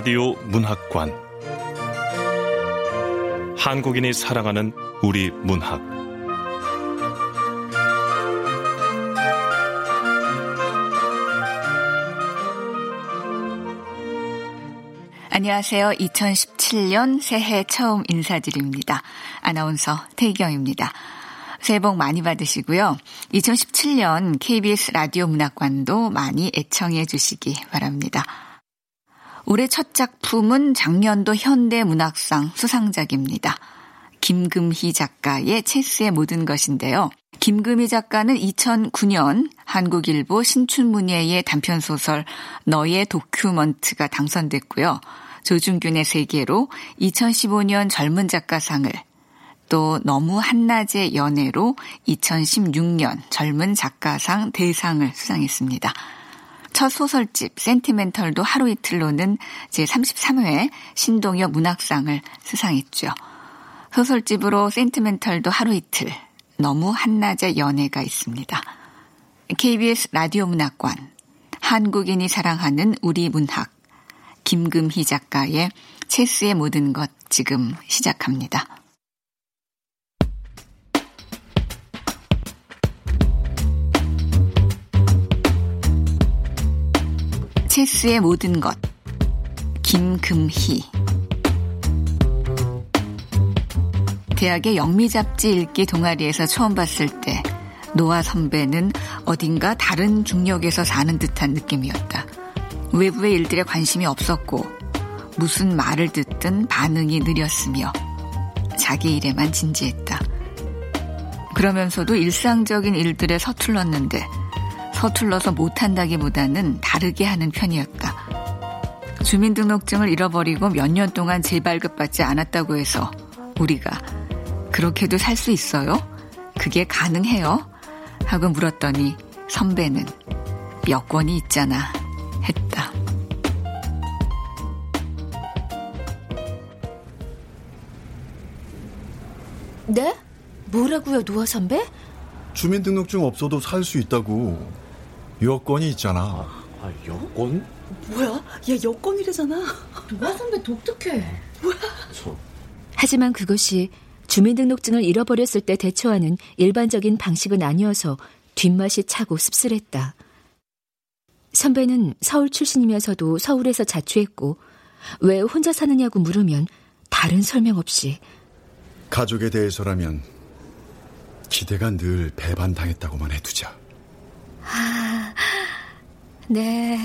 라디오 문학관 한국인이 사랑하는 우리 문학 안녕하세요. 2017년 새해 처음 인사드립니다. 아나운서 태경입니다. 새해 복 많이 받으시고요. 2017년 KBS 라디오 문학관도 많이 애청해 주시기 바랍니다. 올해 첫 작품은 작년도 현대문학상 수상작입니다. 김금희 작가의 체스의 모든 것인데요. 김금희 작가는 2009년 한국일보 신춘문예의 단편소설 너의 도큐먼트가 당선됐고요. 조중균의 세계로 2015년 젊은 작가상을 또 너무 한낮의 연애로 2016년 젊은 작가상 대상을 수상했습니다. 첫 소설집 센티멘털도 하루 이틀로는 제33회 신동엽 문학상을 수상했죠. 소설집으로 센티멘털도 하루 이틀, 너무 한낮의 연애가 있습니다. KBS 라디오 문학관, 한국인이 사랑하는 우리 문학, 김금희 작가의 체스의 모든 것 지금 시작합니다. 체스의 모든 것 김금희 대학의 영미 잡지 읽기 동아리에서 처음 봤을 때 노아 선배는 어딘가 다른 중력에서 사는 듯한 느낌이었다. 외부의 일들에 관심이 없었고 무슨 말을 듣든 반응이 느렸으며 자기 일에만 진지했다. 그러면서도 일상적인 일들에 서툴렀는데 서툴러서 못한다기보다는 다르게 하는 편이었다. 주민등록증을 잃어버리고 몇 년 동안 재발급받지 않았다고 해서 우리가 그렇게도 살 수 있어요? 그게 가능해요? 하고 물었더니 선배는 여권이 있잖아 했다. 네? 뭐라고요, 노아 선배? 주민등록증 없어도 살 수 있다고. 여권이 있잖아. 아, 여권? 뭐야? 얘 여권이래잖아. 노아 선배 독특해. 뭐야? 저... 하지만 그것이 주민등록증을 잃어버렸을 때 대처하는 일반적인 방식은 아니어서 뒷맛이 차고 씁쓸했다. 선배는 서울 출신이면서도 서울에서 자취했고 왜 혼자 사느냐고 물으면 다른 설명 없이 가족에 대해서라면 기대가 늘 배반당했다고만 해두자. 아, 네,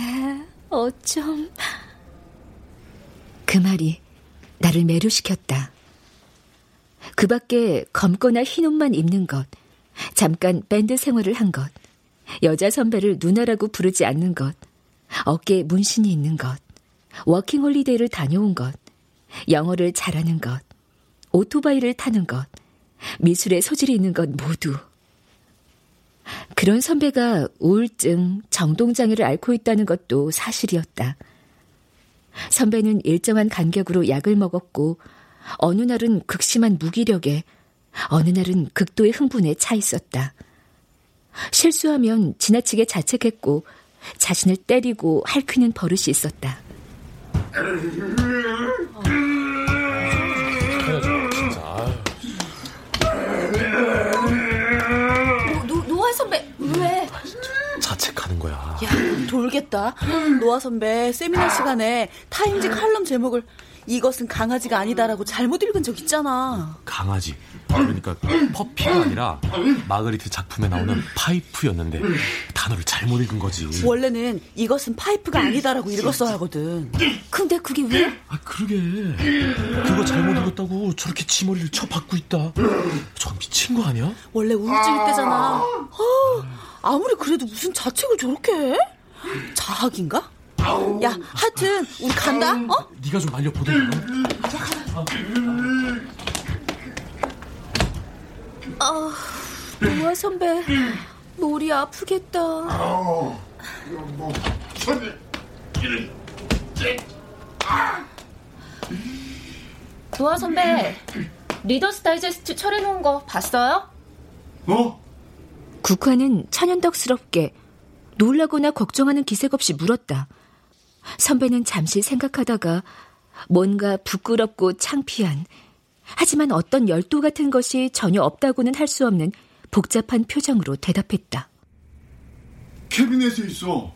어쩜. 그 말이 나를 매료시켰다. 그 밖에 검거나 흰 옷만 입는 것, 잠깐 밴드 생활을 한 것, 여자 선배를 누나라고 부르지 않는 것, 어깨에 문신이 있는 것, 워킹 홀리데이를 다녀온 것, 영어를 잘하는 것, 오토바이를 타는 것, 미술에 소질이 있는 것 모두. 그런 선배가 우울증, 정동장애를 앓고 있다는 것도 사실이었다. 선배는 일정한 간격으로 약을 먹었고, 어느 날은 극심한 무기력에, 어느 날은 극도의 흥분에 차 있었다. 실수하면 지나치게 자책했고, 자신을 때리고 핥히는 버릇이 있었다. 자책하는 거야. 야, 돌겠다. 노아 선배 세미나 시간에 타임지 칼럼 제목을 이것은 강아지가 아니다라고 잘못 읽은 적 있잖아. 강아지. 그러니까 퍼피가 아니라 마그리트 작품에 나오는 파이프였는데 단어를 잘못 읽은 거지. 원래는 이것은 파이프가 아니다라고 읽었어야 하거든. 근데 그게 왜? 아, 그러게. 그거 잘못 읽었다고 저렇게 지머리를 쳐박고 있다. 저 미친 거 아니야? 원래 우울증 이때잖아. 어, 아무리 그래도 무슨 자책을 저렇게 해? 자학인가? 야, 하여튼 우리 간다. 어? 네가 좀 말려 보든가. 아, 노아 선배, 머리 아프겠다. 노아 선배, 리더스 다이제스트 철해놓은 거 봤어요? 어? 국화는 천연덕스럽게 놀라거나 걱정하는 기색 없이 물었다. 선배는 잠시 생각하다가 뭔가 부끄럽고 창피한 하지만 어떤 열도 같은 것이 전혀 없다고는 할 수 없는 복잡한 표정으로 대답했다. 캐비넷에 있어.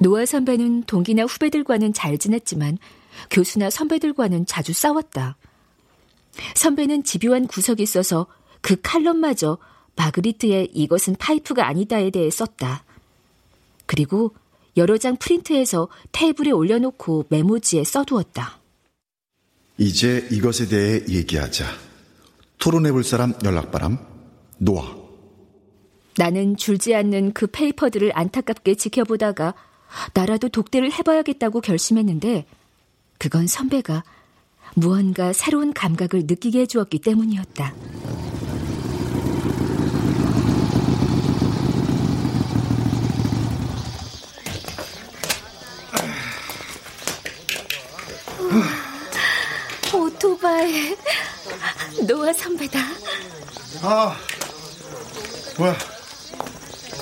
노아 선배는 동기나 후배들과는 잘 지냈지만 교수나 선배들과는 자주 싸웠다. 선배는 집요한 구석이 있어서 그 칼럼마저 마그리트의 이것은 파이프가 아니다에 대해 썼다. 그리고 여러 장 프린트해서 테이블에 올려놓고 메모지에 써두었다. 이제 이것에 대해 얘기하자. 토론해볼 사람 연락바람. 노아. 나는 줄지 않는 그 페이퍼들을 안타깝게 지켜보다가 나라도 독대를 해봐야겠다고 결심했는데 그건 선배가 무언가 새로운 감각을 느끼게 해주었기 때문이었다. 오토바이 노아 선배다. 아, 뭐야.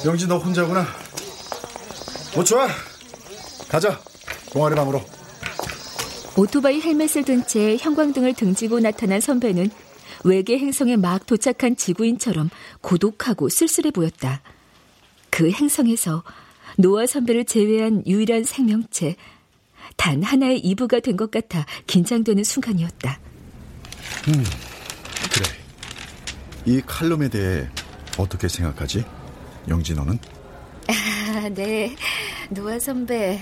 영지 너 혼자구나. 뭐 좋아. 가자. 동아리 방으로. 오토바이 헬멧을 든 채 형광등을 등지고 나타난 선배는 외계 행성에 막 도착한 지구인처럼 고독하고 쓸쓸해 보였다. 그 행성에서 노아 선배를 제외한 유일한 생명체, 단 하나의 이부가 된 것 같아 긴장되는 순간이었다. 음, 그래. 이 칼럼에 대해 어떻게 생각하지? 영지 너는? 아, 네. 노아 선배.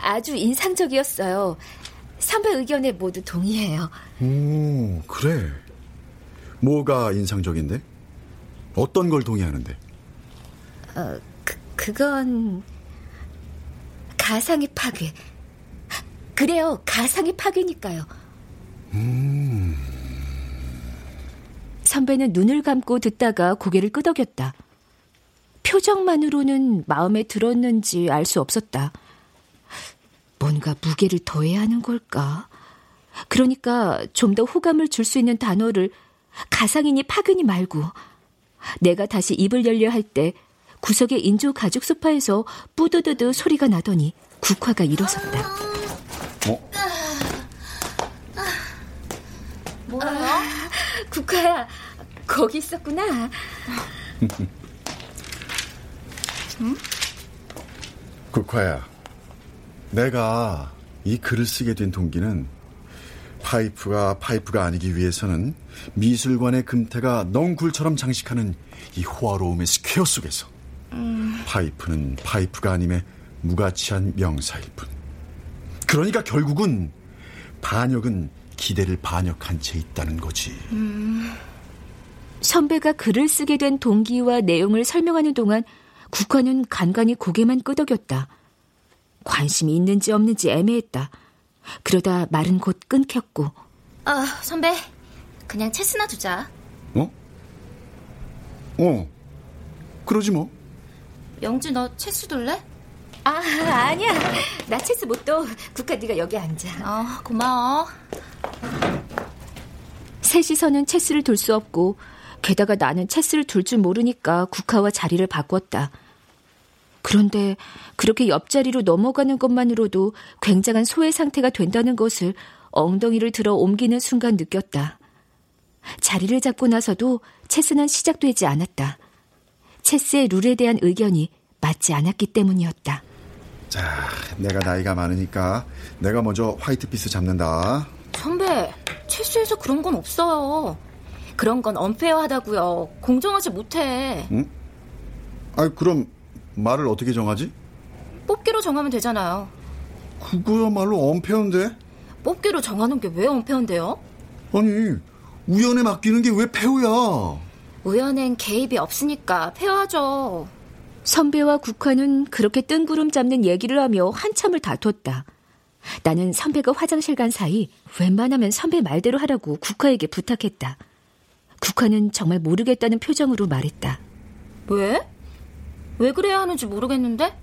아주 인상적이었어요. 선배 의견에 모두 동의해요. 오, 그래. 뭐가 인상적인데? 어떤 걸 동의하는데? 어, 그, 그건 가상의 파괴. 그래요, 가상의 파괴니까요. 음. 선배는 눈을 감고 듣다가 고개를 끄덕였다. 표정만으로는 마음에 들었는지 알 수 없었다. 뭔가 무게를 더해야 하는 걸까? 그러니까 좀 더 호감을 줄 수 있는 단어를 가상이니 파근이 말고 내가 다시 입을 열려 할 때 구석의 인조 가죽 소파에서 뿌드드드 소리가 나더니 국화가 일어섰다. 어? 뭐예요? 아, 국화야, 거기 있었구나. 응? 국화야, 내가 이 글을 쓰게 된 동기는 파이프가 파이프가 아니기 위해서는 미술관의 금태가 넝굴처럼 장식하는 이 호화로움의 square 속에서 음... 파이프는 파이프가 아님의 무가치한 명사일 뿐. 그러니까 결국은 반역은 기대를 반역한 채 있다는 거지. 음... 선배가 글을 쓰게 된 동기와 내용을 설명하는 동안 국화는 간간히 고개만 끄덕였다. 관심이 있는지 없는지 애매했다. 그러다 말은 곧 끊겼고. 아, 선배. 그냥 체스나 두자. 어? 어. 그러지 뭐. 영지 너 체스 둘래? 아, 아니야. 나 체스 못 둬. 국화 네가 여기 앉아. 어, 고마워. 셋이서는 체스를 둘수 없고 게다가 나는 체스를 둘 줄 모르니까 국화와 자리를 바꿨다. 그런데 그렇게 옆자리로 넘어가는 것만으로도 굉장한 소외 상태가 된다는 것을 엉덩이를 들어 옮기는 순간 느꼈다. 자리를 잡고 나서도 체스는 시작되지 않았다. 체스의 룰에 대한 의견이 맞지 않았기 때문이었다. 자, 내가 나이가 많으니까 내가 먼저 화이트피스 잡는다. 선배, 체스에서 그런 건 없어요. 그런 건 언페어하다고요. 공정하지 못해. 응? 아, 그럼 말을 어떻게 정하지? 뽑기로 정하면 되잖아요. 그거야말로 언페어인데? 뽑기로 정하는 게왜 은폐인데요? 아니, 우연에 맡기는 게왜 폐우야? 우연엔 개입이 없으니까 폐하죠. 선배와 국화는 그렇게 뜬구름 잡는 얘기를 하며 한참을 다퉜다. 나는 선배가 화장실 간 사이 웬만하면 선배 말대로 하라고 국화에게 부탁했다. 국화는 정말 모르겠다는 표정으로 말했다. 왜? 왜 그래야 하는지 모르겠는데?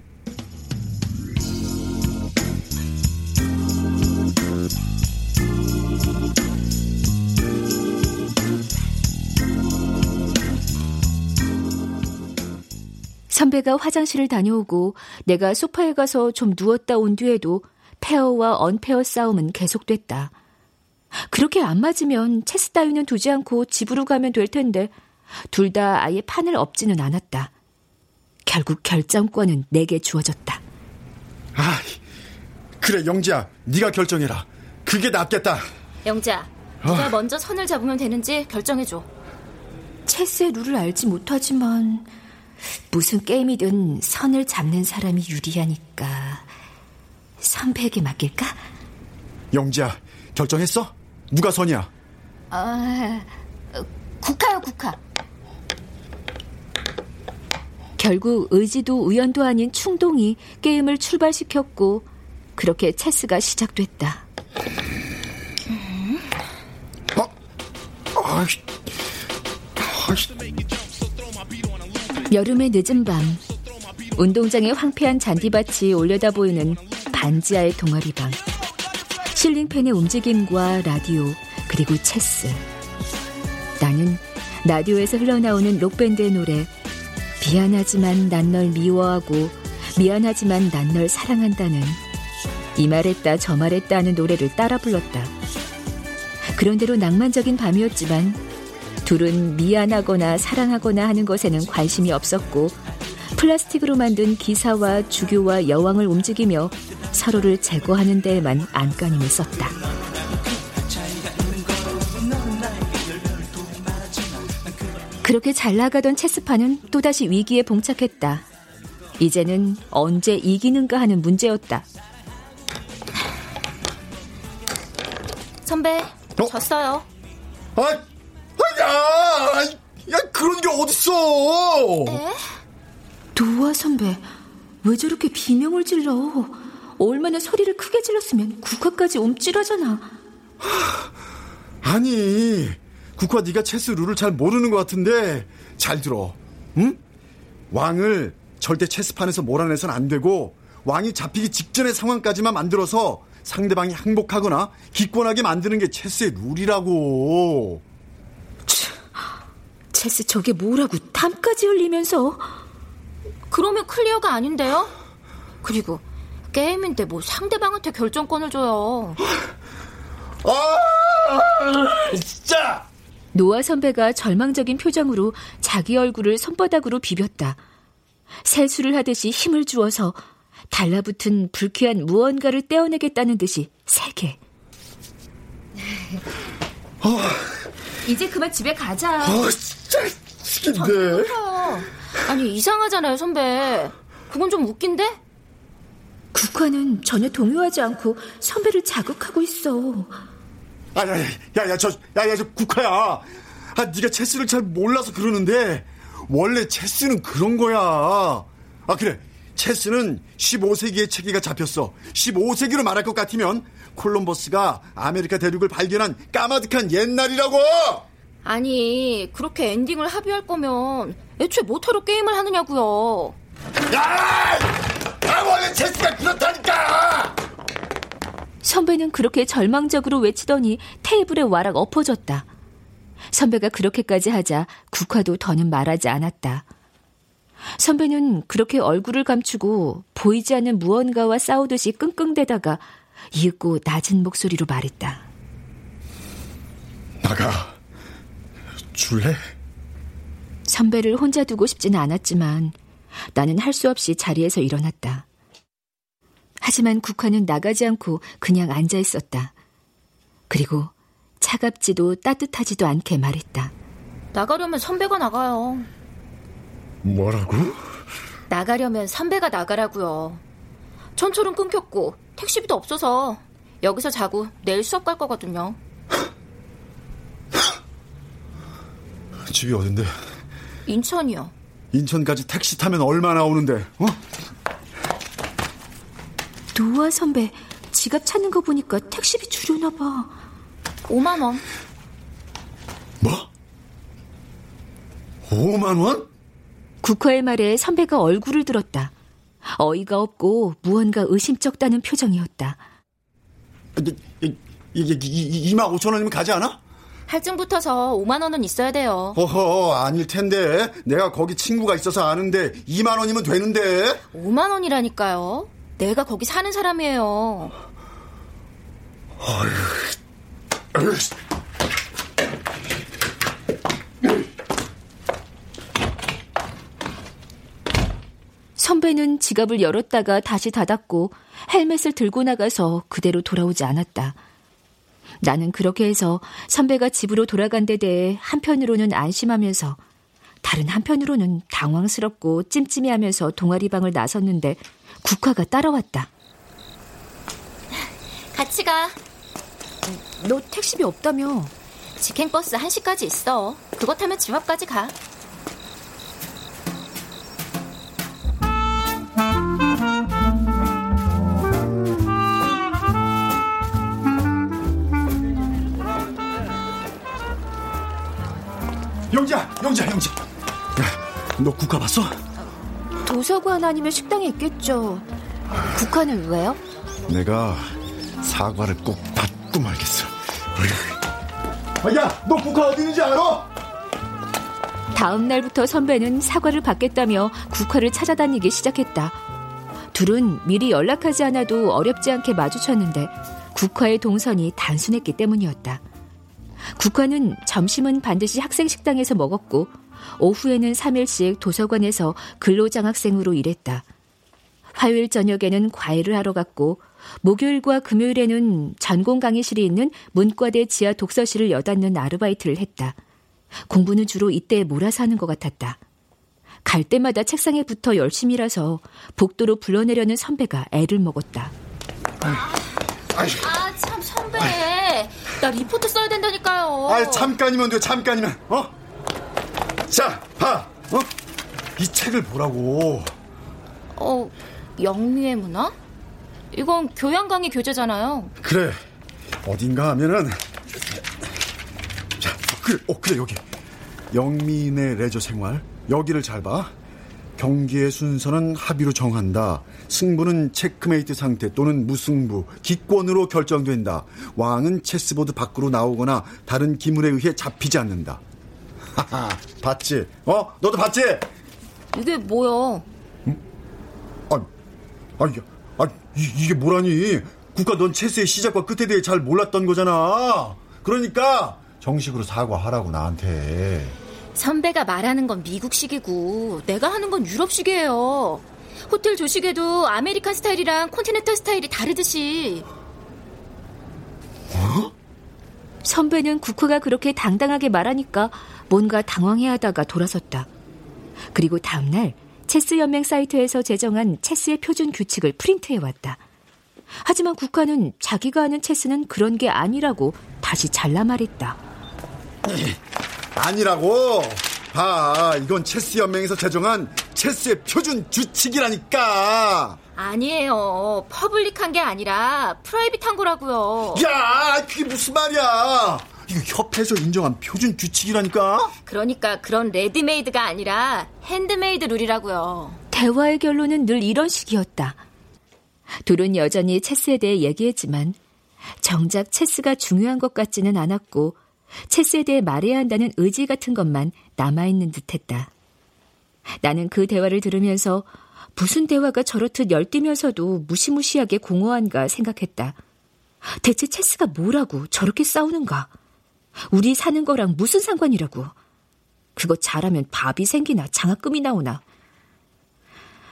선배가 화장실을 다녀오고 내가 소파에 가서 좀 누웠다 온 뒤에도 페어와 언페어 싸움은 계속됐다. 그렇게 안 맞으면 체스 따위는 두지 않고 집으로 가면 될 텐데 둘 다 아예 판을 엎지는 않았다. 결국 결정권은 내게 주어졌다. 아, 그래 영지야, 네가 결정해라. 그게 낫겠다. 영자, 네가 먼저 선을 잡으면 되는지 결정해줘. 체스의 룰을 알지 못하지만 무슨 게임이든 선을 잡는 사람이 유리하니까 선배에게 맡길까? 영지야, 결정했어? 누가 선이야? 아, 국화요, 국화. 결국 의지도 우연도 아닌 충동이 게임을 출발시켰고 그렇게 체스가 시작됐다. 아, 여름의 늦은 밤 운동장의 황폐한 잔디밭이 올려다 보이는 반지하의 동아리방 실링팬의 움직임과 라디오 그리고 체스. 나는 라디오에서 흘러나오는 록밴드의 노래 미안하지만 난 널 미워하고 미안하지만 난 널 사랑한다는 이 말했다 저 말했다 하는 노래를 따라 불렀다. 그런대로 낭만적인 밤이었지만 둘은 미안하거나 사랑하거나 하는 것에는 관심이 없었고 플라스틱으로 만든 기사와 주교와 여왕을 움직이며 서로를 제거하는 데에만 안간힘을 썼다. 그렇게 잘 나가던 체스판은 또다시 위기에 봉착했다. 이제는 언제 이기는가 하는 문제였다. 선배, 어? 졌어요. 아, 아, 야, 야, 그런 게 어딨어? 도화 선배, 왜 저렇게 비명을 질러? 얼마나 소리를 크게 질렀으면 국화까지 옴찔하잖아. 아니, 국화 네가 체스 룰을 잘 모르는 것 같은데 잘 들어, 응? 왕을 절대 체스판에서 몰아내선 안 되고 왕이 잡히기 직전의 상황까지만 만들어서 상대방이 항복하거나 기권하게 만드는 게 체스의 룰이라고. 체스 저게 뭐라고 땀까지 흘리면서 그러면 clear가 아닌데요? 그리고 게임인데 뭐 상대방한테 결정권을 줘요. 아, 진짜. 노아 선배가 절망적인 표정으로 자기 얼굴을 손바닥으로 비볐다. 세수를 하듯이 힘을 주어서 달라붙은 불쾌한 무언가를 떼어내겠다는 듯이 세게. 이제 그만 집에 가자. 아, 진짜 미치겠네. 아니 이상하잖아요, 선배. 그건 좀 웃긴데? 국화는 전혀 동요하지 않고 선배를 자극하고 있어. 아, 야, 야, 야, 저, 야, 야, 저 국화야. 아, 네가 체스를 잘 몰라서 그러는데 원래 체스는 그런 거야. 아, 그래. 체스는 15세기의 체계가 잡혔어. 15세기로 말할 것 같으면 콜럼버스가 아메리카 대륙을 발견한 까마득한 옛날이라고. 아니 그렇게 엔딩을 합의할 거면 애초에 뭐하러 게임을 하느냐고요. 야! 아, 원래 체스가 그렇다니까. 선배는 그렇게 절망적으로 외치더니 테이블에 와락 엎어졌다. 선배가 그렇게까지 하자 국화도 더는 말하지 않았다. 선배는 그렇게 얼굴을 감추고 보이지 않는 무언가와 싸우듯이 끙끙대다가 이윽고 낮은 목소리로 말했다. 나가. 줄래? 선배를 혼자 두고 싶지는 않았지만 나는 할 수 없이 자리에서 일어났다. 하지만 국화는 나가지 않고 그냥 앉아 있었다. 그리고 차갑지도 따뜻하지도 않게 말했다. 나가려면 선배가 나가요. 뭐라고? 나가려면 선배가 나가라고요. 전철은 끊겼고 택시비도 없어서 여기서 자고 내일 수업 갈 거거든요. 집이 어딘데? 인천이요. 인천까지 택시 타면 얼마나 오는데? 어? 노아 선배 지갑 찾는 거 보니까 택시비 줄여나 봐. 5만 원. 뭐? 5만 원? 국화의 말에 선배가 얼굴을 들었다. 어이가 없고 무언가 의심쩍다는 표정이었다. 이게, 이게 2만 5천 원이면 가지 않아? 할증 붙어서 5만 원은 있어야 돼요. 어허, 아닐 텐데. 내가 거기 친구가 있어서 아는데 2만 원이면 되는데. 5만 원이라니까요. 내가 거기 사는 사람이에요. 선배는 지갑을 열었다가 다시 닫았고 헬멧을 들고 나가서 그대로 돌아오지 않았다. 나는 그렇게 해서 선배가 집으로 돌아간 데 대해 한편으로는 안심하면서 다른 한편으로는 당황스럽고 찜찜해하면서 동아리방을 나섰는데 국화가 따라왔다. 같이 가. 너 택시비 없다며? 직행버스 1시까지 있어. 그거 타면 집 앞까지 가. 영자, 영자, 영자. 야, 너 국화 봤어? 도서관 아니면 식당에 있겠죠. 국화는 왜요? 내가 사과를 꼭 받고 말겠어. 아, 야, 너 국화 어디 있는지 알아? 다음 날부터 선배는 사과를 받겠다며 국화를 찾아다니기 시작했다. 둘은 미리 연락하지 않아도 어렵지 않게 마주쳤는데 국화의 동선이 단순했기 때문이었다. 국화는 점심은 반드시 학생 식당에서 먹었고 오후에는 3일씩 도서관에서 근로장학생으로 일했다. 화요일 저녁에는 과외를 하러 갔고 목요일과 금요일에는 전공 강의실이 있는 문과대 지하 독서실을 여닫는 아르바이트를 했다. 공부는 주로 이때 몰아서 하는 것 같았다. 갈 때마다 책상에 붙어 열심히 일해서 복도로 불러내려는 선배가 애를 먹었다. 아, 참, 선배. 나 리포트 써야 된다니까요. 아, 잠깐이면 돼, 잠깐이면. 어? 자, 봐. 어? 이 책을 보라고. 어, 영미의 문화? 이건 교양 강의 교재잖아요. 그래. 어딘가 하면은 자, 그래. 어, 그래 여기. 영민의 레저 생활. 여기를 잘 봐. 경기의 순서는 합의로 정한다. 승부는 체크메이트 상태 또는 무승부, 기권으로 결정된다. 왕은 체스보드 밖으로 나오거나 다른 기물에 의해 잡히지 않는다. 하하, 봤지? 어? 너도 봤지? 이게 뭐야? 아, 아, 아, 이, 게 뭐라니? 국가 넌 체스의 시작과 끝에 대해 잘 몰랐던 거잖아. 그러니까 정식으로 사과하라고 나한테. 선배가 말하는 건 미국식이고 내가 하는 건 유럽식이에요. 호텔 조식에도 American 스타일이랑 continental 스타일이 다르듯이. 어? 선배는 국화가 그렇게 당당하게 말하니까 뭔가 당황해하다가 돌아섰다. 그리고 다음날 체스 연맹 사이트에서 제정한 체스의 표준 규칙을 프린트해 왔다. 하지만 국화는 자기가 하는 체스는 그런 게 아니라고 다시 잘라 말했다. 아니라고. 봐, 이건 체스 연맹에서 제정한 체스의 표준 규칙이라니까. 아니에요. public한 게 아니라 private한 거라고요. 야, 그게 무슨 말이야? 이거 협회에서 인정한 표준 규칙이라니까. 그러니까 그런 레디메이드가 아니라 핸드메이드 룰이라고요. 대화의 결론은 늘 이런 식이었다. 둘은 여전히 체스에 대해 얘기했지만 정작 체스가 중요한 것 같지는 않았고 체스에 대해 말해야 한다는 의지 같은 것만 남아있는 듯했다. 나는 그 대화를 들으면서 무슨 대화가 저렇듯 열띠면서도 무시무시하게 공허한가 생각했다. 대체 체스가 뭐라고 저렇게 싸우는가? 우리 사는 거랑 무슨 상관이라고? 그거 잘하면 밥이 생기나 장학금이 나오나?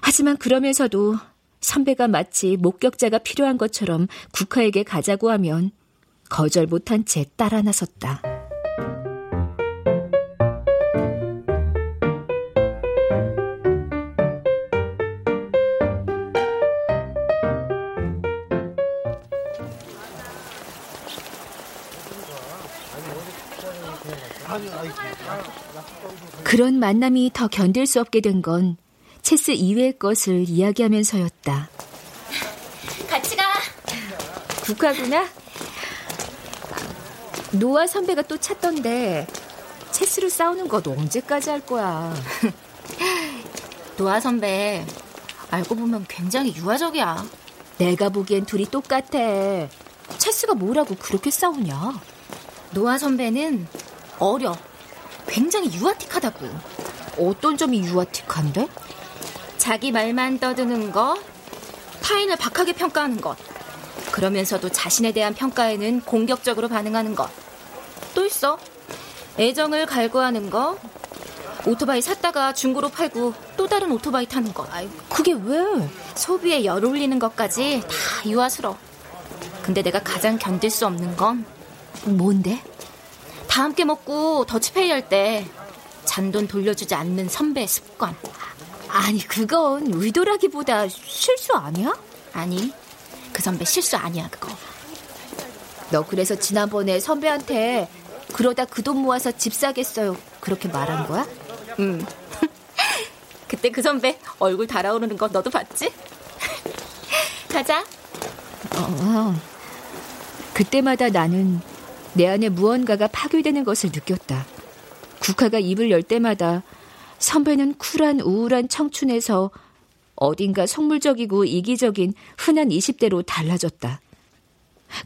하지만 그러면서도 선배가 마치 목격자가 필요한 것처럼 국화에게 가자고 하면 거절 못한 채 따라 나섰다. 그런 만남이 더 견딜 수 없게 된 건 체스 이외의 것을 이야기하면서였다. 같이 가. 국화구나? 노아 선배가 또 찾던데 체스로 싸우는 것 언제까지 할 거야? 노아 선배 알고 보면 굉장히 유아적이야. 내가 보기엔 둘이 똑같아. 체스가 뭐라고 그렇게 싸우냐? 노아 선배는 어려. 굉장히 유아틱하다고. 어떤 점이 유아틱한데? 자기 말만 떠드는 것, 타인을 박하게 평가하는 것, 그러면서도 자신에 대한 평가에는 공격적으로 반응하는 것. 또 있어. 애정을 갈구하는 것, 오토바이 샀다가 중고로 팔고 또 다른 오토바이 타는 것. 그게 왜? 소비에 열 올리는 것까지 다 유아스러워. 근데 내가 가장 견딜 수 없는 건 뭔데? 다 함께 먹고 더치페이 할 때 잔돈 돌려주지 않는 선배 습관. 아니 그건 의도라기보다 실수 아니야? 아니 그 선배 실수 아니야 그거. 너 그래서 지난번에 선배한테 그러다 그 돈 모아서 집 사겠어요 그렇게 말한 거야? 응. 그때 그 선배 얼굴 달아오르는 거 너도 봤지? 가자. 어, 그때마다 나는 내 안에 무언가가 파괴되는 것을 느꼈다. 국화가 입을 열 때마다 선배는 쿨한 우울한 청춘에서 어딘가 속물적이고 이기적인 흔한 20대로 달라졌다.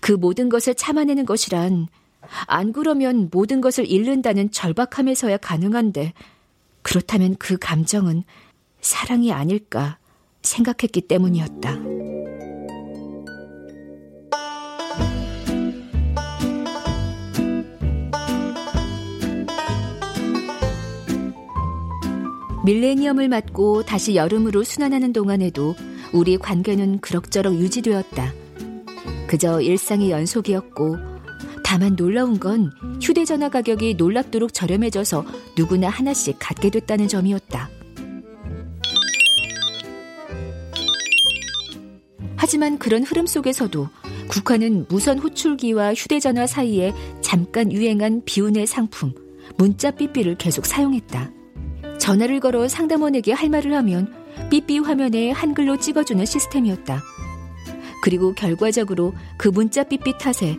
그 모든 것을 참아내는 것이란 안 그러면 모든 것을 잃는다는 절박함에서야 가능한데 그렇다면 그 감정은 사랑이 아닐까 생각했기 때문이었다. 밀레니엄을 맞고 다시 여름으로 순환하는 동안에도 우리 관계는 그럭저럭 유지되었다. 그저 일상의 연속이었고, 다만 놀라운 건 휴대전화 가격이 놀랍도록 저렴해져서 누구나 하나씩 갖게 됐다는 점이었다. 하지만 그런 흐름 속에서도 국화는 무선 호출기와 휴대전화 사이에 잠깐 유행한 비운의 상품, 문자 삐삐를 계속 사용했다. 전화를 걸어 상담원에게 할 말을 하면 삐삐 화면에 한글로 찍어주는 시스템이었다. 그리고 결과적으로 그 문자 삐삐 탓에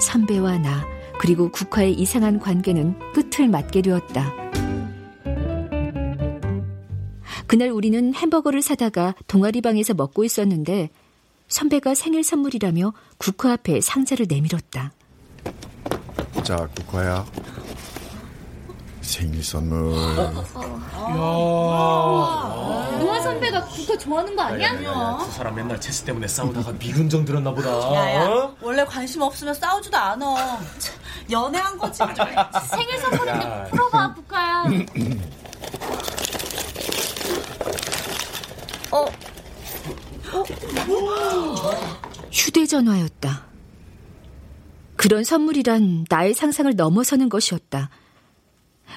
선배와 나 그리고 국화의 이상한 관계는 끝을 맞게 되었다. 그날 우리는 햄버거를 사다가 동아리방에서 먹고 있었는데 선배가 생일 선물이라며 국화 앞에 상자를 내밀었다. 자, 국화야. 생일 선물. 노아 선배가 국화 좋아하는 거 아니야? 그 사람 맨날 체스 때문에 싸우다가 미군정 들었나 보다. 야야, 원래 관심 없으면 싸우지도 않아. 연애한 거지. 생일 선물인데 풀어봐 국화야. 어, 휴대전화였다. 그런 선물이란 나의 상상을 넘어서는 것이었다.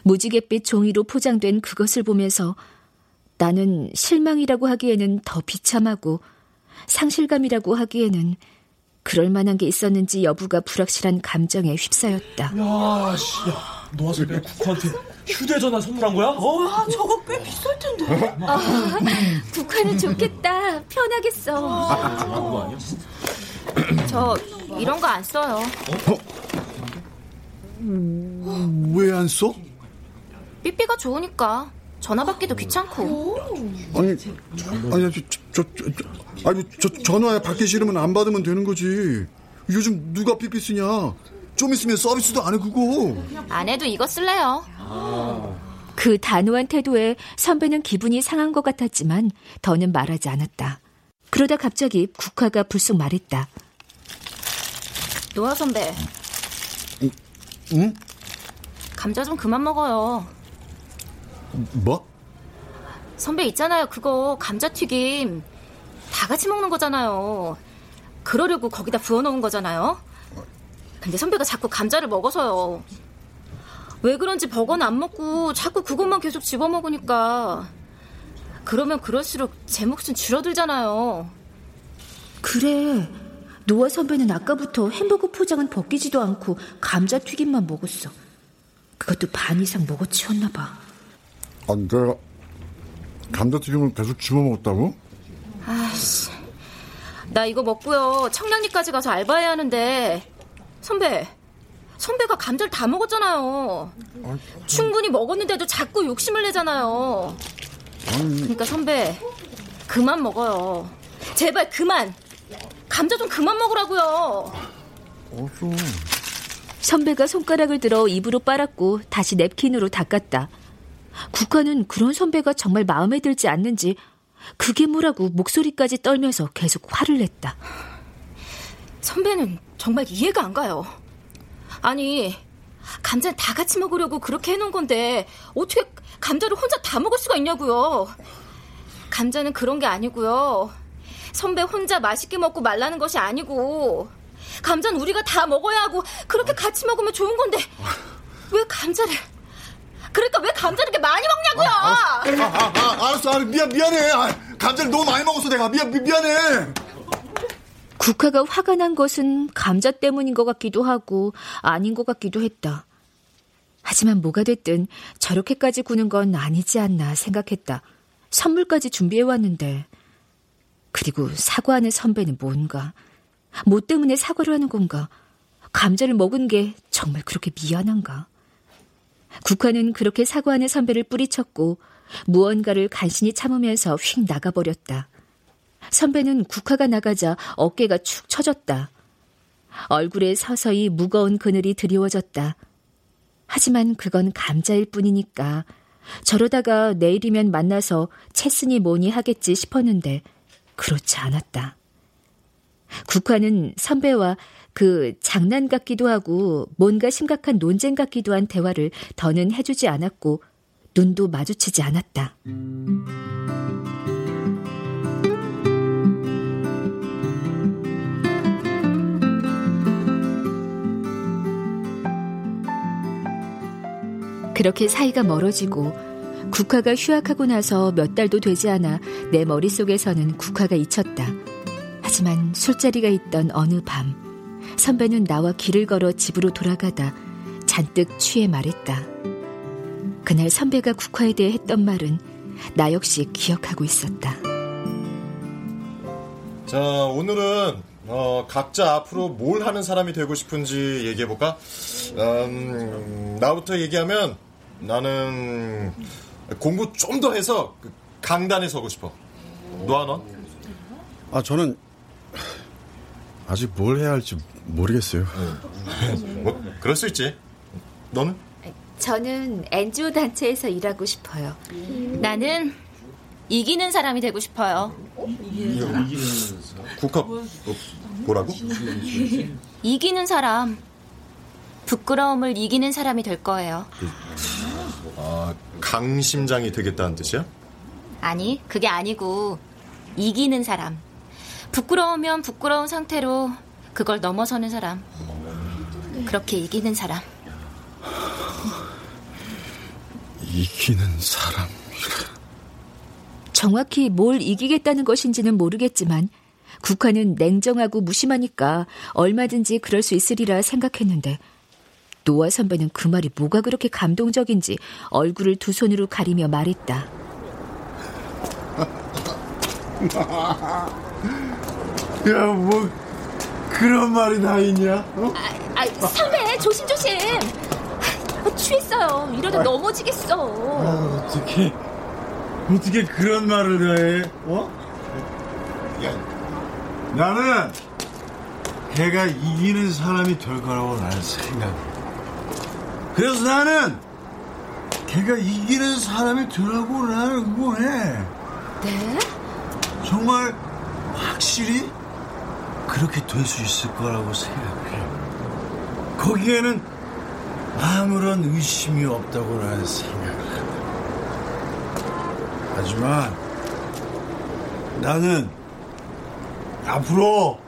무지갯빛 종이로 포장된 그것을 보면서 나는 실망이라고 하기에는 더 비참하고 상실감이라고 하기에는 그럴 만한 게 있었는지 여부가 불확실한 감정에 휩싸였다. 야, 씨, 야, 노아 선배 국화한테 휴대전화 선물한 거야? 어? 아, 저거 꽤 비쌀 텐데. 북한은 좋겠다. 편하겠어. 좋아하는 거 아니야? 저 이런 거 안 써요. 왜안 써? 삐삐가 좋으니까 전화 받기도 귀찮고. 아니, 아니, 저, 저, 저, 저, 아니, 저, 전화에 받기 싫으면 안 받으면 되는 거지. 요즘 누가 삐삐 쓰냐? 좀 있으면 서비스도 안 해, 그거. 안 해도 이거 쓸래요. 그 단호한 태도에 선배는 기분이 상한 것 같았지만 더는 말하지 않았다. 그러다 갑자기 국화가 불쑥 말했다. 노아 선배. 응? 감자 좀 그만 먹어요. 뭐? 선배 있잖아요. 그거 감자튀김 다 같이 먹는 거잖아요. 그러려고 거기다 부어놓은 거잖아요. 근데 선배가 자꾸 감자를 먹어서요. 왜 그런지 버거는 안 먹고 자꾸 그것만 계속 집어먹으니까 그러면 그럴수록 제 몫은 줄어들잖아요. 그래. 노아 선배는 아까부터 햄버거 포장은 벗기지도 않고 감자튀김만 먹었어. 그것도 반 이상 먹어치웠나 봐. 아, 내가 감자튀김을 계속 집어 먹었다고? 아씨, 나 이거 먹고요. 청량리까지 가서 알바해야 하는데 선배, 선배가 감자를 다 먹었잖아요. 충분히 먹었는데도 자꾸 욕심을 내잖아요. 그러니까 선배, 그만 먹어요. 제발 그만. 감자 좀 그만 먹으라고요. 어서. 선배가 손가락을 들어 입으로 빨았고 다시 냅킨으로 닦았다. 국화는 그런 선배가 정말 마음에 들지 않는지 그게 뭐라고 목소리까지 떨면서 계속 화를 냈다. 선배는 정말 이해가 안 가요. 아니, 감자는 다 같이 먹으려고 그렇게 해놓은 건데 어떻게 감자를 혼자 다 먹을 수가 있냐고요. 감자는 그런 게 아니고요. 선배 혼자 맛있게 먹고 말라는 것이 아니고 감자는 우리가 다 먹어야 하고 그렇게 같이 먹으면 좋은 건데 왜 감자를 그러니까 왜 감자를 이렇게 많이 먹냐고요. 아, 아, 아, 알았어, 알았어. 미안, 미안해. 아, 감자를 너무 많이 먹었어, 내가. 미안, 미, 미안해. 국화가 화가 난 것은 감자 때문인 것 같기도 하고 아닌 것 같기도 했다. 하지만 뭐가 됐든 저렇게까지 구는 건 아니지 않나 생각했다. 선물까지 준비해왔는데. 그리고 사과하는 선배는 뭔가. 뭐 때문에 사과를 하는 건가? 감자를 먹은 게 정말 그렇게 미안한가? 국화는 그렇게 사과하는 선배를 뿌리쳤고 무언가를 간신히 참으면서 휙 나가버렸다. 선배는 국화가 나가자 어깨가 축 처졌다. 얼굴에 서서히 무거운 그늘이 드리워졌다. 하지만 그건 감자일 뿐이니까 저러다가 내일이면 만나서 채쓰니 뭐니 하겠지 싶었는데 그렇지 않았다. 국화는 선배와 그 장난 같기도 하고 뭔가 심각한 논쟁 같기도 한 대화를 더는 해주지 않았고 눈도 마주치지 않았다. 그렇게 사이가 멀어지고 국화가 휴학하고 나서 몇 달도 되지 않아 내 머릿속에서는 국화가 잊혔다. 하지만 술자리가 있던 어느 밤, 선배는 나와 길을 걸어 집으로 돌아가다 잔뜩 취해 말했다. 그날 선배가 국화에 대해 했던 말은 나 역시 기억하고 있었다. 자, 오늘은 어, 각자 앞으로 뭘 하는 사람이 되고 싶은지 얘기해 볼까? 음, 나부터 얘기하면 나는 공부 좀 더 해서 그 강단에 서고 싶어. 너아 넌? 아, 저는 아직 뭘 해야 할지 모르겠어요. 뭐, 그럴 수 있지. 너는? 저는 NGO 단체에서 일하고 싶어요. 나는 이기는 사람이 되고 싶어요. 국화 뭐, 뭐라고? 이기는 사람. 부끄러움을 이기는 사람이 될 거예요. 아, 강심장이 되겠다는 뜻이야? 아니, 그게 아니고 이기는 사람. 부끄러우면 부끄러운 상태로 그걸 넘어서는 사람. 그렇게 이기는 사람. 이기는 사람. 정확히 뭘 이기겠다는 것인지는 모르겠지만 국화는 냉정하고 무심하니까 얼마든지 그럴 수 있으리라 생각했는데 노아 선배는 그 말이 뭐가 그렇게 감동적인지 얼굴을 두 손으로 가리며 말했다. 야, 뭐 그런 말이 다 있냐? 어? 아, 아, 선배 조심조심. 아, 취했어요. 이러다 아, 넘어지겠어. 아, 어떻게 어떻게 그런 말을 해? 어? 야, 나는 걔가 이기는 사람이 될 거라고 나는 생각해. 그래서 나는 걔가 이기는 사람이 되라고 나는 응원해. 네? 정말 확실히 그렇게 될 수 있을 거라고 생각해. 거기에는 아무런 의심이 없다고 나는 생각한다. 하지만 나는 앞으로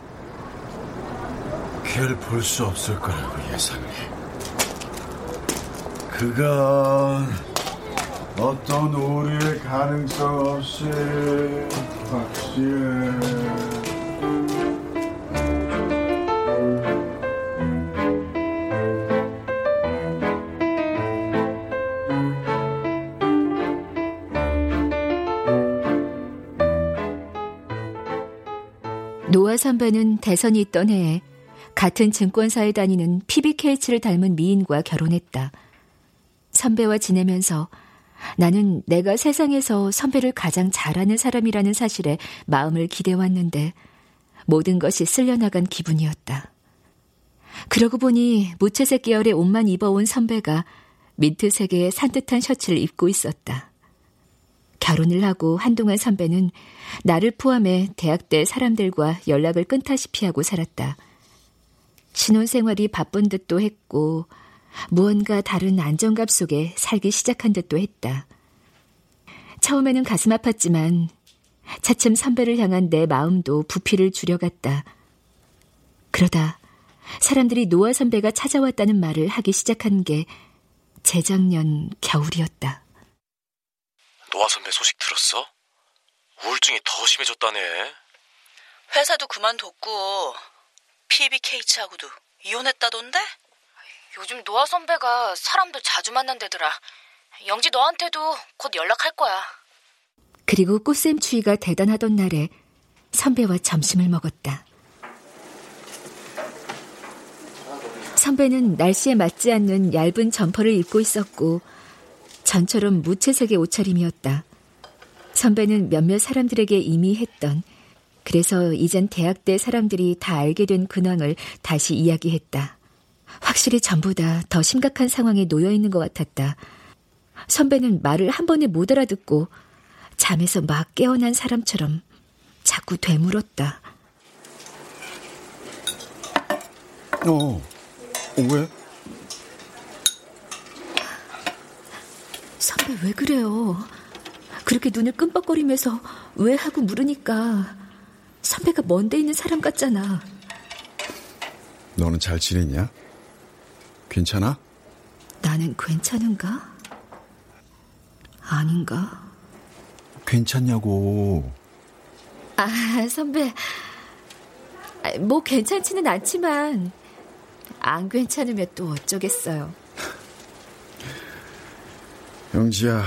걔를 볼 수 없을 거라고 예상해. 그건 어떤 오류의 가능성 없이 확실해. 선배는 대선이 있던 해에 같은 증권사에 다니는 PBKH를 닮은 미인과 결혼했다. 선배와 지내면서 나는 내가 세상에서 선배를 가장 잘하는 사람이라는 사실에 마음을 기대왔는데 모든 것이 쓸려나간 기분이었다. 그러고 보니 무채색 계열의 옷만 입어온 선배가 민트 색의 산뜻한 셔츠를 입고 있었다. 결혼을 하고 한동안 선배는 나를 포함해 대학 때 사람들과 연락을 끊다시피 하고 살았다. 신혼생활이 바쁜 듯도 했고 무언가 다른 안정감 속에 살기 시작한 듯도 했다. 처음에는 가슴 아팠지만 차츰 선배를 향한 내 마음도 부피를 줄여갔다. 그러다 사람들이 노아 선배가 찾아왔다는 말을 하기 시작한 게 재작년 겨울이었다. 노아 선배 소식 들었어? 우울증이 더 심해졌다네. 회사도 그만뒀고 PBKH하고도 이혼했다던데? 요즘 노아 선배가 사람들 자주 만난대더라. 영지 너한테도 곧 연락할 거야. 그리고 꽃샘 추위가 대단하던 날에 선배와 점심을 먹었다. 선배는 날씨에 맞지 않는 얇은 점퍼를 입고 있었고 전처럼 무채색의 옷차림이었다. 선배는 몇몇 사람들에게 이미 했던 그래서 이젠 대학 때 사람들이 다 알게 된 근황을 다시 이야기했다. 확실히 전보다 더 심각한 상황에 놓여 있는 것 같았다. 선배는 말을 한 번에 못 알아듣고 잠에서 막 깨어난 사람처럼 자꾸 되물었다. 어, 왜? 선배 왜 그래요? 그렇게 눈을 끔뻑거리면서 왜 하고 물으니까 선배가 먼데 있는 사람 같잖아. 너는 잘 지냈냐? 괜찮아? 나는 괜찮은가? 아닌가? 괜찮냐고. 아, 선배. 뭐 괜찮지는 않지만 안 괜찮으면 또 어쩌겠어요. 영지야,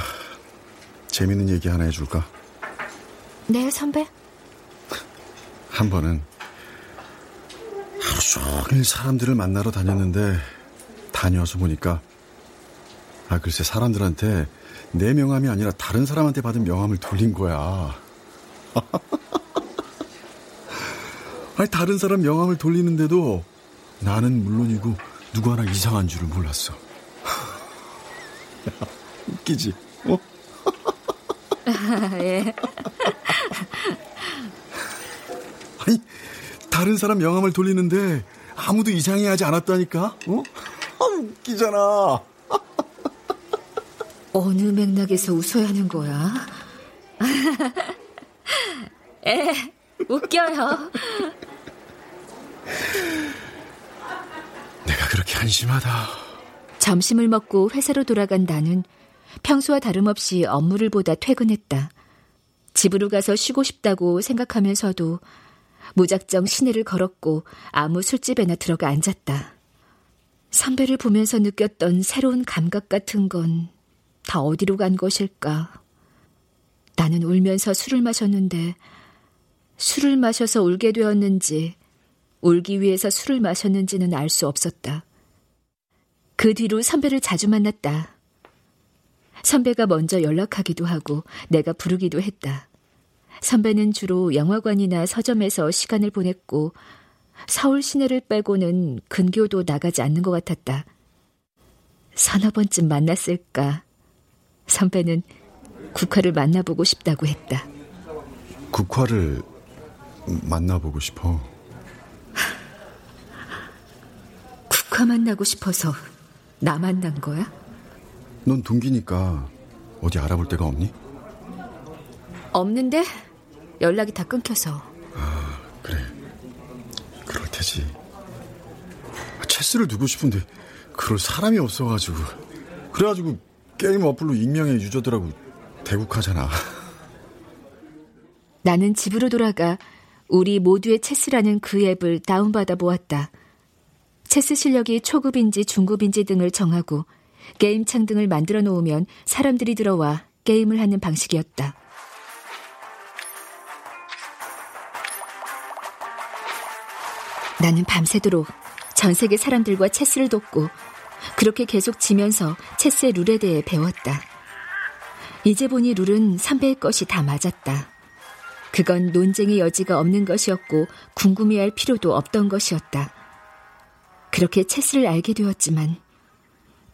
재밌는 얘기 하나 해줄까? 네, 선배. 한 번은 하루 종일 사람들을 만나러 다녔는데 다녀와서 보니까 아 글쎄 사람들한테 내 명함이 아니라 다른 사람한테 받은 명함을 돌린 거야. 아니 다른 사람 명함을 돌리는데도 나는 물론이고 누구 하나 이상한 줄을 몰랐어. 웃기지? 어? 아, 예. 아니 다른 사람 명함을 돌리는데 아무도 이상해하지 않았다니까? 어? 아, 웃기잖아. 어느 맥락에서 웃어야 하는 거야? 에, 웃겨요. 내가 그렇게 한심하다. 점심을 먹고 회사로 돌아간 나는 평소와 다름없이 업무를 보다 퇴근했다. 집으로 가서 쉬고 싶다고 생각하면서도 무작정 시내를 걸었고 아무 술집에나 들어가 앉았다. 선배를 보면서 느꼈던 새로운 감각 같은 건 다 어디로 간 것일까? 나는 울면서 술을 마셨는데 술을 마셔서 울게 되었는지 울기 위해서 술을 마셨는지는 알 수 없었다. 그 뒤로 선배를 자주 만났다. 선배가 먼저 연락하기도 하고 내가 부르기도 했다. 선배는 주로 영화관이나 서점에서 시간을 보냈고 서울 시내를 빼고는 근교도 나가지 않는 것 같았다. 서너 번쯤 만났을까. 선배는 국화를 만나보고 싶다고 했다. 국화를 만나보고 싶어. 국화 만나고 싶어서 나 만난 거야? 넌 동기니까 어디 알아볼 데가 없니? 없는데 연락이 다 끊겨서. 아, 그래. 그럴 테지. 체스를 두고 싶은데 그럴 사람이 없어가지고. 그래가지고 게임 어플로 익명의 유저들하고 대국하잖아. 나는 집으로 돌아가 우리 모두의 체스라는 그 앱을 다운받아 보았다. 체스 실력이 초급인지 중급인지 등을 정하고 게임창 등을 만들어 놓으면 사람들이 들어와 게임을 하는 방식이었다. 나는 밤새도록 전 세계 사람들과 체스를 돕고 그렇게 계속 지면서 체스의 룰에 대해 배웠다. 이제 보니 룰은 선배의 것이 다 맞았다. 그건 논쟁의 여지가 없는 것이었고 궁금해할 필요도 없던 것이었다. 그렇게 체스를 알게 되었지만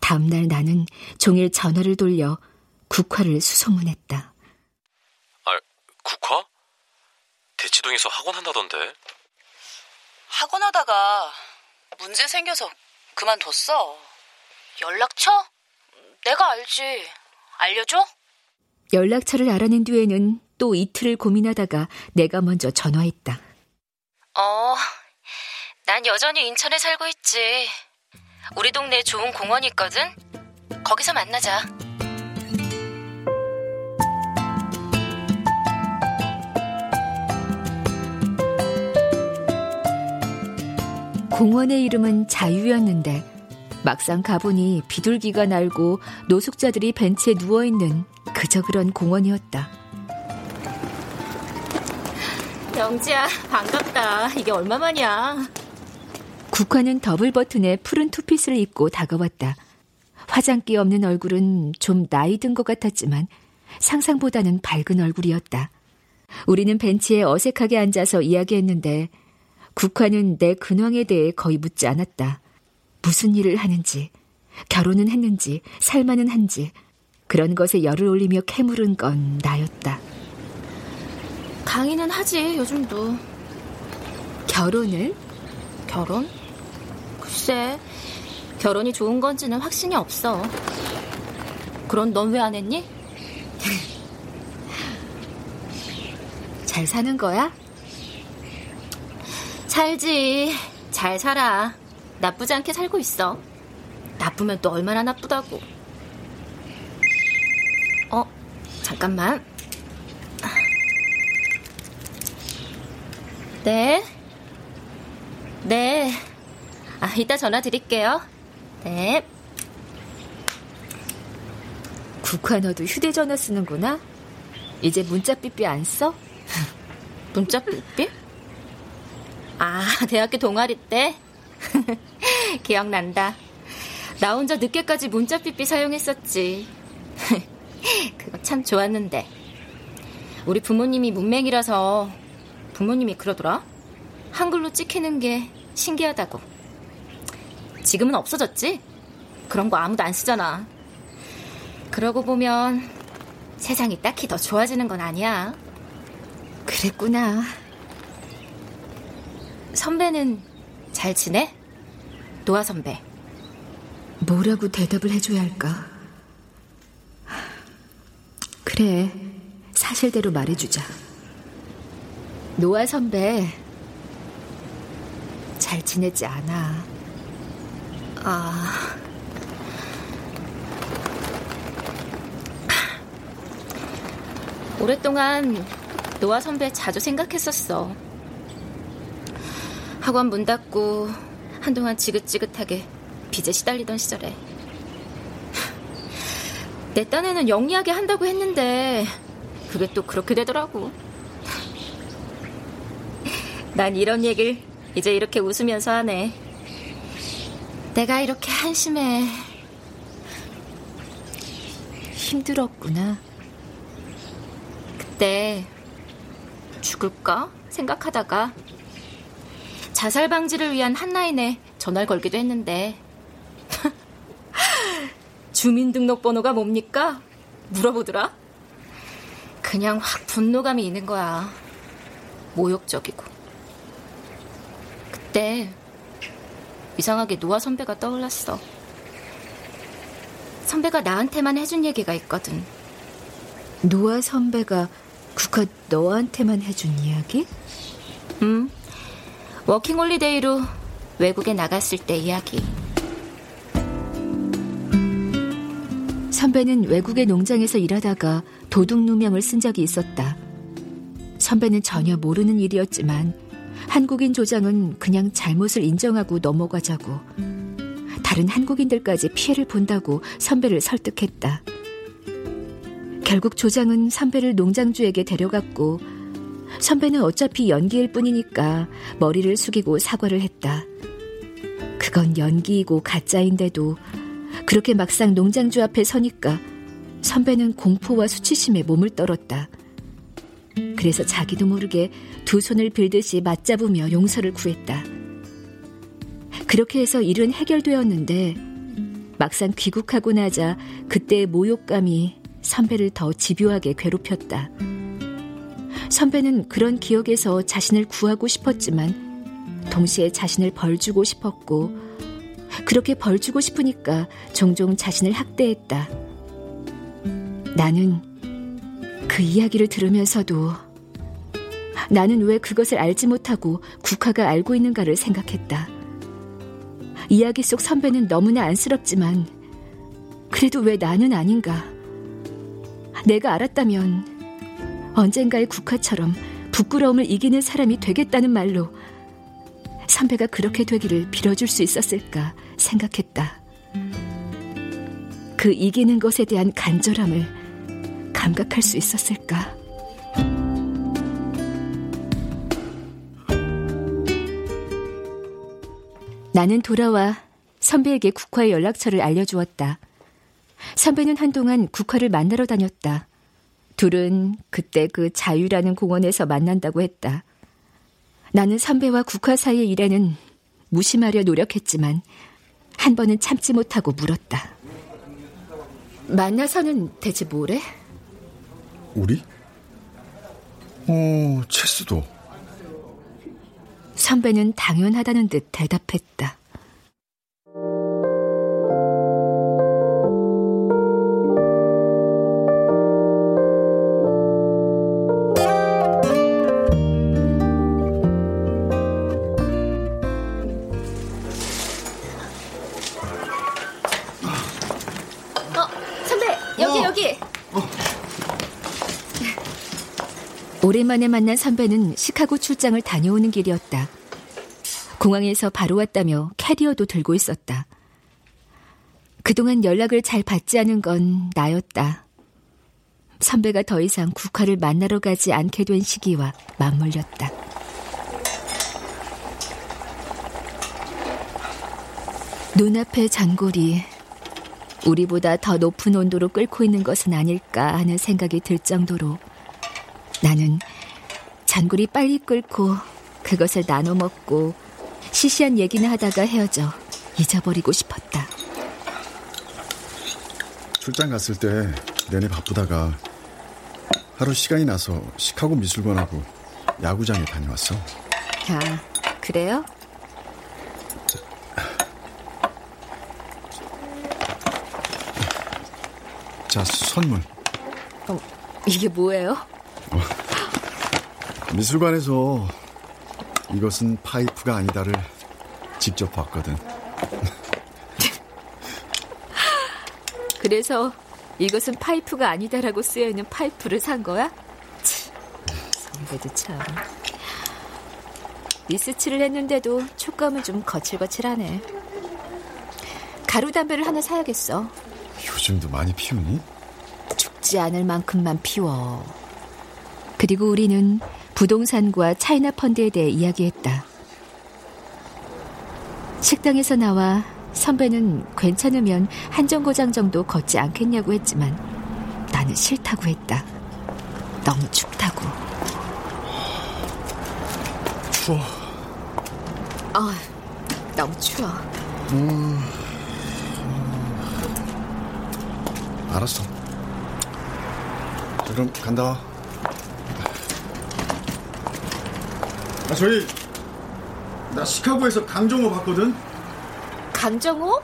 다음날 나는 종일 전화를 돌려 국화를 수소문했다. 아, 국화? 대치동에서 학원 한다던데. 학원 하다가 문제 생겨서 그만뒀어. 연락처? 내가 알지. 알려줘? 연락처를 알아낸 뒤에는 또 이틀을 고민하다가 내가 먼저 전화했다. 어, 난 여전히 인천에 살고 있지. 우리 동네에 좋은 공원이 있거든? 거기서 만나자. 공원의 이름은 자유였는데 막상 가보니 비둘기가 날고 노숙자들이 벤치에 누워있는 그저 그런 공원이었다. 영지야, 반갑다. 이게 얼마만이야? 국화는 더블 버튼에 푸른 투핏을 입고 다가왔다. 화장기 없는 얼굴은 좀 나이 든 것 같았지만 상상보다는 밝은 얼굴이었다. 우리는 벤치에 어색하게 앉아서 이야기했는데 국화는 내 근황에 대해 거의 묻지 않았다. 무슨 일을 하는지, 결혼은 했는지, 살만은 한지, 그런 것에 열을 올리며 캐물은 건 나였다. 강의는 하지, 요즘도. 결혼을? 결혼? 글쎄, 결혼이 좋은 건지는 확신이 없어. 그럼 넌 왜 안 했니? 잘 사는 거야? 살지. 잘 살아. 나쁘지 않게 살고 있어. 나쁘면 또 얼마나 나쁘다고. 어, 잠깐만. 네. 네. 아, 이따 전화 드릴게요. 네. 국화 너도 휴대전화 쓰는구나? 이제 문자 삐삐 안 써? 문자 삐삐? 아, 대학교 동아리 때? 기억난다. 나 혼자 늦게까지 문자 삐삐 사용했었지. 그거 참 좋았는데. 우리 부모님이 문맹이라서 부모님이 그러더라. 한글로 찍히는 게 신기하다고. 지금은 없어졌지? 그런 거 아무도 안 쓰잖아. 그러고 보면 세상이 딱히 더 좋아지는 건 아니야. 그랬구나. 선배는 잘 지내? 노아 선배. 뭐라고 대답을 해줘야 할까? 그래, 사실대로 말해주자. 노아 선배, 잘 지내지 않아. 아. 오랫동안 노아 선배 자주 생각했었어. 학원 문 닫고 한동안 지긋지긋하게 빚에 시달리던 시절에. 내 딴에는 영리하게 한다고 했는데 그게 또 그렇게 되더라고. 난 이런 얘기를 이제 이렇게 웃으면서 하네. 내가 이렇게 한심해. 힘들었구나. 그때 죽을까 생각하다가 자살 방지를 위한 한라인에 전화를 걸기도 했는데 주민등록번호가 뭡니까? 물어보더라. 그냥 확 분노감이 있는 거야. 모욕적이고. 그때 이상하게 노아 선배가 떠올랐어. 선배가 나한테만 해준 얘기가 있거든. 노아 선배가 국화 너한테만 해준 이야기? 응. 워킹홀리데이로 외국에 나갔을 때 이야기. 선배는 외국의 농장에서 일하다가 도둑 누명을 쓴 적이 있었다. 선배는 전혀 모르는 일이었지만 한국인 조장은 그냥 잘못을 인정하고 넘어가자고 다른 한국인들까지 피해를 본다고 선배를 설득했다. 결국 조장은 선배를 농장주에게 데려갔고 선배는 어차피 연기일 뿐이니까 머리를 숙이고 사과를 했다. 그건 연기이고 가짜인데도 그렇게 막상 농장주 앞에 서니까 선배는 공포와 수치심에 몸을 떨었다. 그래서 자기도 모르게 두 손을 빌듯이 맞잡으며 용서를 구했다. 그렇게 해서 일은 해결되었는데 막상 귀국하고 나자 그때의 모욕감이 선배를 더 집요하게 괴롭혔다. 선배는 그런 기억에서 자신을 구하고 싶었지만 동시에 자신을 벌주고 싶었고 그렇게 벌주고 싶으니까 종종 자신을 학대했다. 나는 그 이야기를 들으면서도 나는 왜 그것을 알지 못하고 국화가 알고 있는가를 생각했다. 이야기 속 선배는 너무나 안쓰럽지만 그래도 왜 나는 아닌가? 내가 알았다면 언젠가의 국화처럼 부끄러움을 이기는 사람이 되겠다는 말로 선배가 그렇게 되기를 빌어줄 수 있었을까 생각했다. 그 이기는 것에 대한 간절함을 감각할 수 있었을까? 나는 돌아와 선배에게 국화의 연락처를 알려주었다. 선배는 한동안 국화를 만나러 다녔다. 둘은 그때 그 자유라는 공원에서 만난다고 했다. 나는 선배와 국화 사이의 일에는 무심하려 노력했지만 한 번은 참지 못하고 물었다. 만나서는 대체 뭐래? 우리? 어, 체스도. 선배는 당연하다는 듯 대답했다. 오랜만에 만난 선배는 시카고 출장을 다녀오는 길이었다. 공항에서 바로 왔다며 캐리어도 들고 있었다. 그동안 연락을 잘 받지 않은 건 나였다. 선배가 더 이상 국화를 만나러 가지 않게 된 시기와 맞물렸다. 눈앞의 잔골이 우리보다 더 높은 온도로 끓고 있는 것은 아닐까 하는 생각이 들 정도로 나는 잔골이 빨리 끓고 그것을 나눠 먹고 시시한 얘기나 하다가 헤어져 잊어버리고 싶었다. 출장 갔을 때 내내 바쁘다가 하루 시간이 나서 시카고 미술관하고 야구장에 다녀왔어. 아, 그래요? 자, 선물. 어, 이게 뭐예요? 미술관에서 이것은 파이프가 아니다를 직접 봤거든. 그래서 이것은 파이프가 아니다라고 쓰여 있는 파이프를 산 거야? 치, 선배도 참. 리스치를 했는데도 촉감은 좀 거칠거칠하네. 가루 담배를 하나 사야겠어. 요즘도 많이 피우니? 죽지 않을 만큼만 피워. 그리고 우리는 부동산과 차이나 펀드에 대해 이야기했다. 식당에서 나와 선배는 괜찮으면 한 정거장 정도 걷지 않겠냐고 했지만 나는 싫다고 했다. 너무 춥다고. 추워. 아, 너무 추워. 음, 알았어. 자, 그럼 간다. 아, 저희 나 시카고에서 강정호 봤거든. 강정호?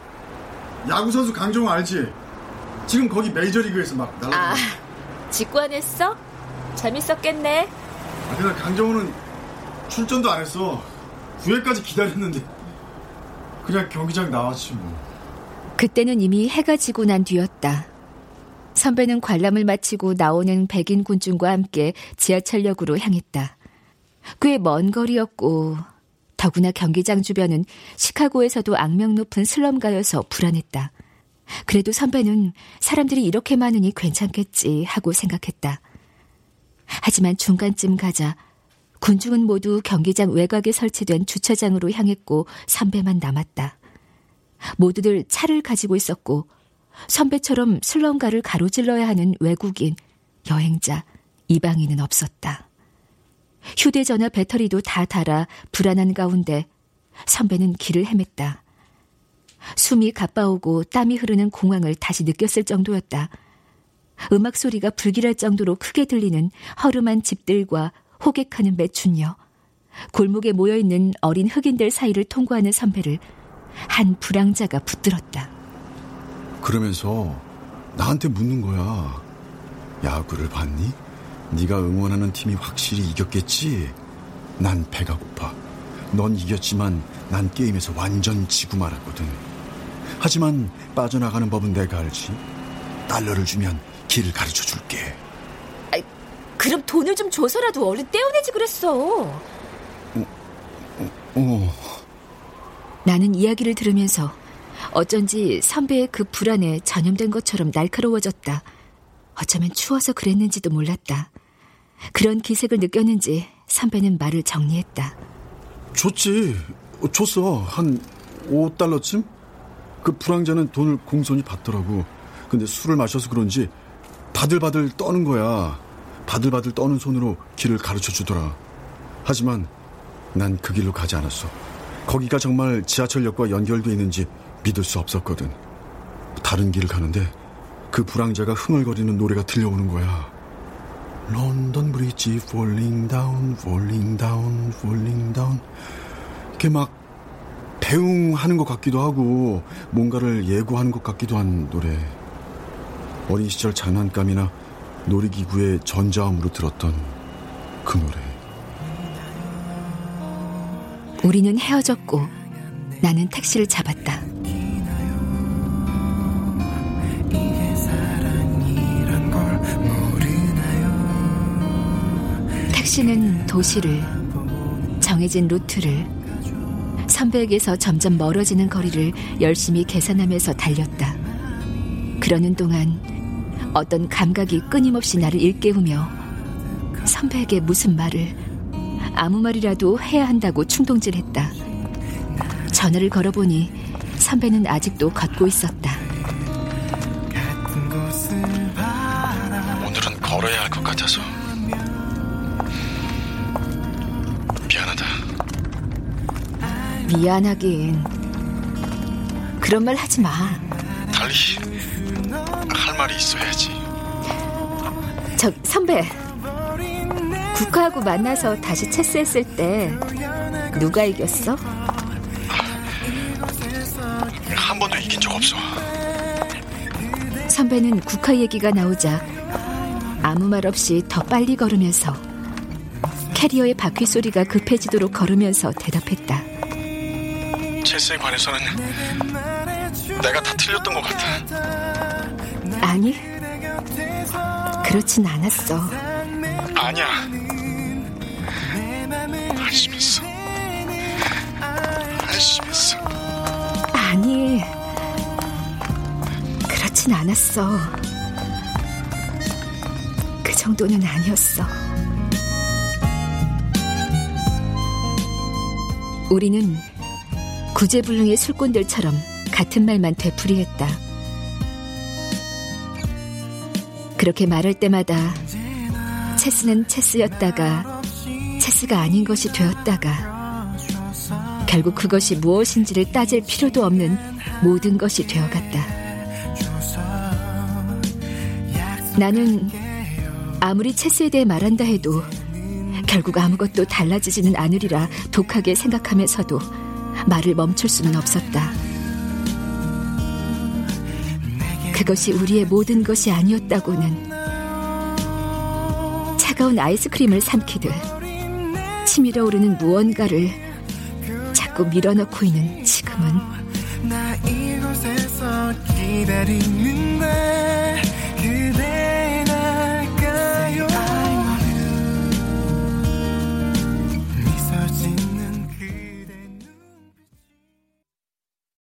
야구 선수 강정호 알지? 지금 거기 메이저리그에서 막 날라. 아, 직관했어? 재밌었겠네. 아, 그날 강정호는 출전도 안 했어. 9회까지 기다렸는데 그냥 경기장 나왔지 뭐. 그때는 이미 해가 지고 난 뒤였다. 선배는 관람을 마치고 나오는 백인 군중과 함께 지하철역으로 향했다. 꽤 먼 거리였고 더구나 경기장 주변은 시카고에서도 악명 높은 슬럼가여서 불안했다. 그래도 선배는 사람들이 이렇게 많으니 괜찮겠지 하고 생각했다. 하지만 중간쯤 가자 군중은 모두 경기장 외곽에 설치된 주차장으로 향했고 선배만 남았다. 모두들 차를 가지고 있었고 선배처럼 슬럼가를 가로질러야 하는 외국인, 여행자, 이방인은 없었다. 휴대전화 배터리도 다 닳아 불안한 가운데 선배는 길을 헤맸다. 숨이 가빠오고 땀이 흐르는 공황을 다시 느꼈을 정도였다. 음악 소리가 불길할 정도로 크게 들리는 허름한 집들과 호객하는 매춘녀, 골목에 모여있는 어린 흑인들 사이를 통과하는 선배를 한 불황자가 붙들었다. 그러면서 나한테 묻는 거야. 야구를 봤니? 네가 응원하는 팀이 확실히 이겼겠지? 난 배가 고파. 넌 이겼지만 난 게임에서 완전 지고 말았거든. 하지만 빠져나가는 법은 내가 알지. 달러를 주면 길을 가르쳐 줄게. 아이, 그럼 돈을 좀 줘서라도 얼른 떼어내지 그랬어. 어, 어, 어. 나는 이야기를 들으면서 어쩐지 선배의 그 불안에 전염된 것처럼 날카로워졌다. 어쩌면 추워서 그랬는지도 몰랐다. 그런 기색을 느꼈는지 선배는 말을 정리했다. 줬지. 줬어. 한 5달러쯤? 그 불황자는 돈을 공손히 받더라고. 근데 술을 마셔서 그런지 바들바들 떠는 거야. 바들바들 떠는 손으로 길을 가르쳐 주더라. 하지만 난 그 길로 가지 않았어. 거기가 정말 지하철역과 연결돼 있는지 믿을 수 없었거든. 다른 길을 가는데 그 불황자가 흥얼거리는 노래가 들려오는 거야. 런던 브리지 falling down, falling down, falling down. 이렇게 막 배웅하는 것 같기도 하고 뭔가를 예고하는 것 같기도 한 노래. 어린 시절 장난감이나 놀이기구의 전자음으로 들었던 그 노래. 우리는 헤어졌고 나는 택시를 잡았다. 택시는 도시를 정해진 루트를 선배에게서 점점 멀어지는 거리를 열심히 계산하면서 달렸다. 그러는 동안 어떤 감각이 끊임없이 나를 일깨우며 선배에게 무슨 말을 아무 말이라도 해야 한다고 충동질했다. 전화를 걸어보니 선배는 아직도 걷고 있었다. 미안하긴. 그런 말 하지 마. 달리 할 말이 있어야지. 저 선배. 국화하고 만나서 다시 체스했을 때 누가 이겼어? 한 번도 이긴 적 없어. 선배는 국화 얘기가 나오자 아무 말 없이 더 빨리 걸으면서 캐리어의 바퀴 소리가 급해지도록 걸으면서 대답했다. 체스에 관해서는 내가 다 틀렸던 것 같아. 아니, 그렇진 않았어. 아니야. 안심했어. 안심했어. 아니, 그렇진 않았어. 그 정도는 아니었어. 우리는 구제불능의 술꾼들처럼 같은 말만 되풀이했다. 그렇게 말할 때마다 체스는 체스였다가 체스가 아닌 것이 되었다가 결국 그것이 무엇인지를 따질 필요도 없는 모든 것이 되어갔다. 나는 아무리 체스에 대해 말한다 해도 결국 아무것도 달라지지는 않으리라 독하게 생각하면서도 말을 멈출 수는 없었다. 그것이 우리의 모든 것이 아니었다고는 차가운 아이스크림을 삼키듯 치밀어 오르는 무언가를 자꾸 밀어넣고 있는 지금은